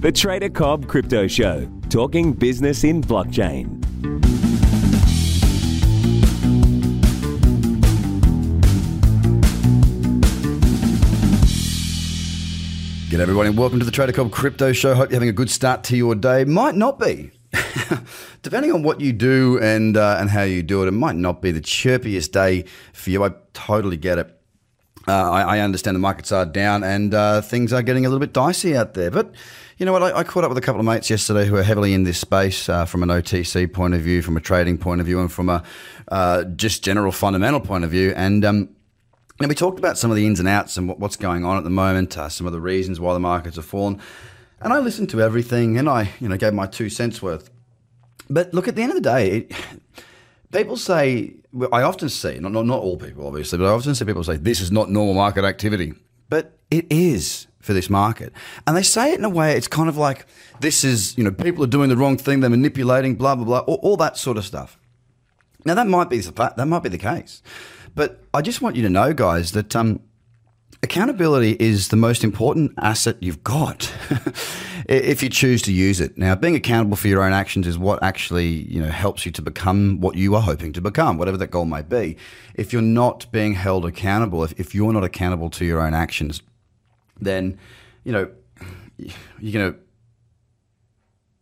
The Trader Cobb Crypto Show, talking business in blockchain. G'day everybody and welcome to the Trader Cobb Crypto Show. Hope you're having a good start to your day. Might not be. Depending on what you do and uh, and how you do it, it might not be the chirpiest day for you. I totally get it. Uh, I, I, understand the markets are down and uh, things are getting a little bit dicey out there. But you know what? I, I, caught up with a couple of mates yesterday who are heavily in this space uh, from an OTC point of view, from a trading point of view, and from a uh, just general fundamental point of view. And um, and we talked about some of the ins and outs and what's going on at the moment, uh, some of the reasons why the markets have fallen. And I listened to everything and I, you know, gave my two cents worth. But look, at the end of the day, it, people say, I often see, not, not, not all people obviously, but I often see people say, this is not normal market activity. But it is for this market. And they say it in a way, it's kind of like, this is, you know, people are doing the wrong thing, they're manipulating, blah, blah, blah, all, all that sort of stuff. Now, that might be, the, that might be the case. But I just want you to know, guys, that um, accountability is the most important asset you've got if you choose to use it. Now, being accountable for your own actions is what actually you know helps you to become what you are hoping to become, whatever that goal may be. If you're not being held accountable, if, if you're not accountable to your own actions, then you know you're going to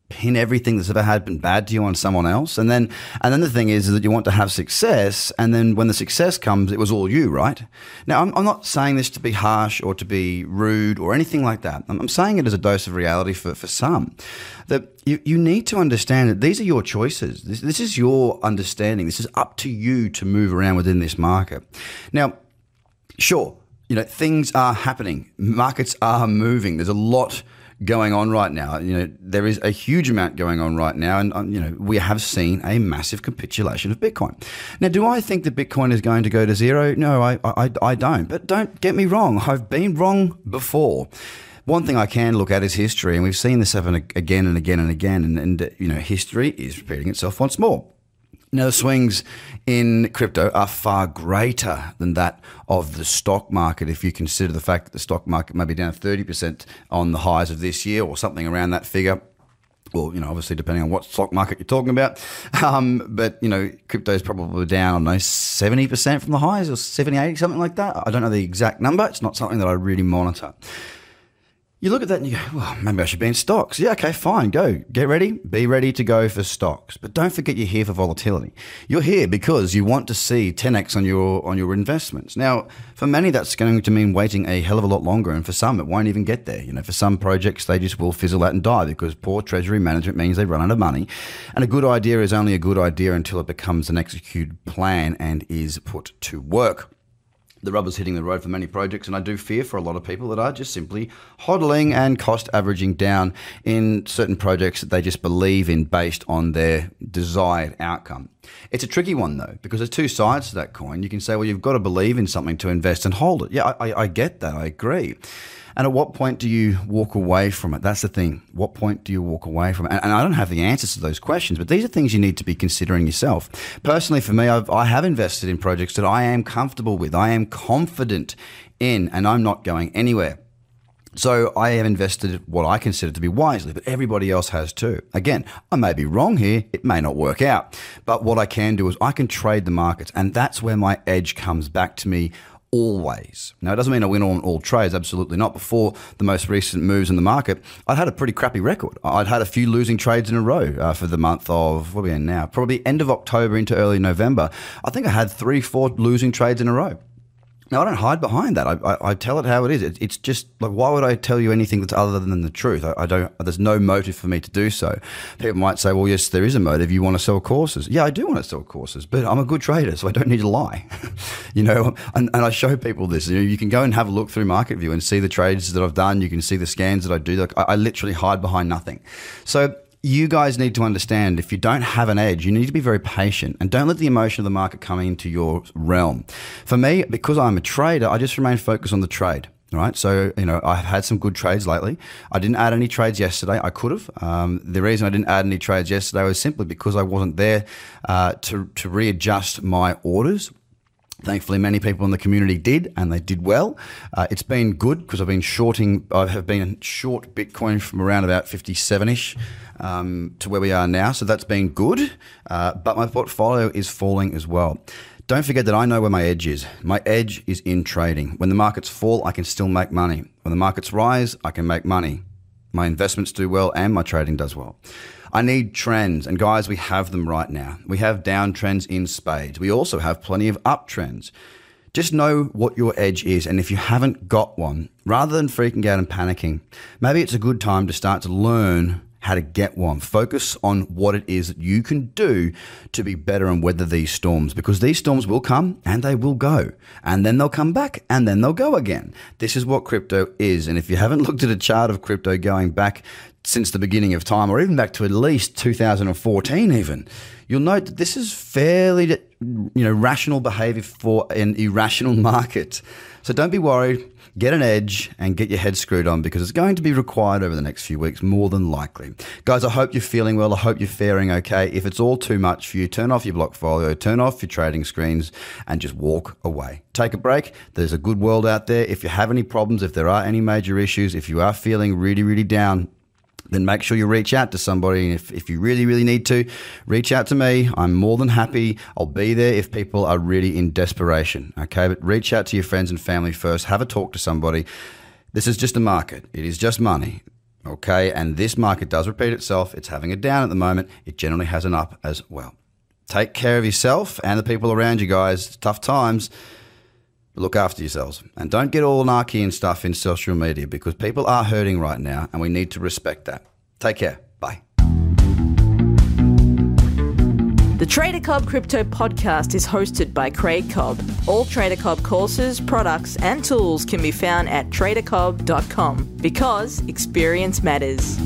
pin everything that's ever happened bad to you on someone else. And then, and then the thing is, is that you want to have success. And then when the success comes, it was all you, right? Now, I'm, I'm not saying this to be harsh or to be rude or anything like that. I'm, I'm saying it as a dose of reality for, for some that you, you need to understand that these are your choices. This, this is your understanding. This is up to you to move around within this market. Now, sure, you know, things are happening. Markets are moving. There's a lot going on right now. You know, there is a huge amount going on right now, and um, you know, we have seen a massive capitulation of Bitcoin. Now, do I think that Bitcoin is going to go to zero? No, I, I, I don't. But don't get me wrong. I've been wrong before. One thing I can look at is history, and we've seen this happen again and again and again. And, and you know, history is repeating itself once more. Now, the swings in crypto are far greater than that of the stock market if you consider the fact that the stock market may be down 30% on the highs of this year or something around that figure. Well, you know, obviously depending on what stock market you're talking about. Um, but, you know, crypto is probably down, I know, 70% from the highs or 70, 80, something like that. I don't know the exact number. It's not something that I really monitor you look at that and you go, well, maybe I should be in stocks. Yeah, okay, fine, go. Get ready, be ready to go for stocks. But don't forget you're here for volatility. You're here because you want to see 10x on your on your investments. Now, for many that's going to mean waiting a hell of a lot longer and for some it won't even get there. You know, for some projects they just will fizzle out and die because poor treasury management means they run out of money. And a good idea is only a good idea until it becomes an executed plan and is put to work the rubber's hitting the road for many projects, and I do fear for a lot of people that are just simply hodling and cost averaging down in certain projects that they just believe in based on their desired outcome. It's a tricky one though, because there's two sides to that coin. You can say, well, you've got to believe in something to invest and hold it. Yeah, I, I get that. I agree. And at what point do you walk away from it? That's the thing. What point do you walk away from it? And, I don't have the answers to those questions, but these are things you need to be considering yourself. Personally, for me, I've, I have invested in projects that I am comfortable with, I am confident in, and I'm not going anywhere. So I have invested what I consider to be wisely, but everybody else has too. Again, I may be wrong here. It may not work out. But what I can do is I can trade the markets. And that's where my edge comes back to me always. Now, it doesn't mean I win on all trades, absolutely not. Before the most recent moves in the market, I'd had a pretty crappy record. I'd had a few losing trades in a row uh, for the month of, what are we in now? Probably end of October into early November. I think I had three, four losing trades in a row. No, I don't hide behind that. I, I, I tell it how it is. It, it's just like, why would I tell you anything that's other than the truth? I, I, don't. There's no motive for me to do so. People might say, well, yes, there is a motive. You want to sell courses. Yeah, I do want to sell courses, but I'm a good trader, so I don't need to lie. you know, and, and I show people this. You know, you can go and have a look through MarketView and see the trades that I've done. You can see the scans that I do. Like, I, I literally hide behind nothing. So you guys need to understand if you don't have an edge, you need to be very patient and don't let the emotion of the market come into your realm. For me, because I'm a trader, I just remain focused on the trade. Right. So, you know, I've had some good trades lately. I didn't add any trades yesterday. I could have. Um, the reason I didn't add any trades yesterday was simply because I wasn't there uh, to, to readjust my orders Thankfully, many people in the community did, and they did well. Uh, it's been good because I've been shorting. I have been short Bitcoin from around about fifty-seven ish um, to where we are now, so that's been good. Uh, but my portfolio is falling as well. Don't forget that I know where my edge is. My edge is in trading. When the markets fall, I can still make money. When the markets rise, I can make money. My investments do well, and my trading does well. I need trends. And guys, we have them right now. We have downtrends in spades. We also have plenty of uptrends. Just know what your edge is. And if you haven't got one, rather than freaking out and panicking, maybe it's a good time to start to learn how to get one. Focus on what it is that you can do to be better and weather these storms because these storms will come and they will go. And then they'll come back and then they'll go again. This is what crypto is. And if you haven't looked at a chart of crypto going back since the beginning of time or even back to at least 2014 even, you'll note that this is fairly you know rational behavior for an irrational market. So don't be worried get an edge and get your head screwed on because it's going to be required over the next few weeks, more than likely. Guys, I hope you're feeling well. I hope you're faring okay. If it's all too much for you, turn off your Blockfolio, turn off your trading screens, and just walk away. Take a break. There's a good world out there. If you have any problems, if there are any major issues, if you are feeling really, really down, then make sure you reach out to somebody. And if, if you really, really need to, reach out to me. I'm more than happy. I'll be there if people are really in desperation. Okay. But reach out to your friends and family first. Have a talk to somebody. This is just a market, it is just money. Okay. And this market does repeat itself. It's having a down at the moment, it generally has an up as well. Take care of yourself and the people around you, guys. tough times look after yourselves and don't get all narky and stuff in social media because people are hurting right now and we need to respect that. Take care. Bye. The Trader Cobb Crypto Podcast is hosted by Craig Cobb. All Trader Cobb courses, products, and tools can be found at tradercobb.com because experience matters.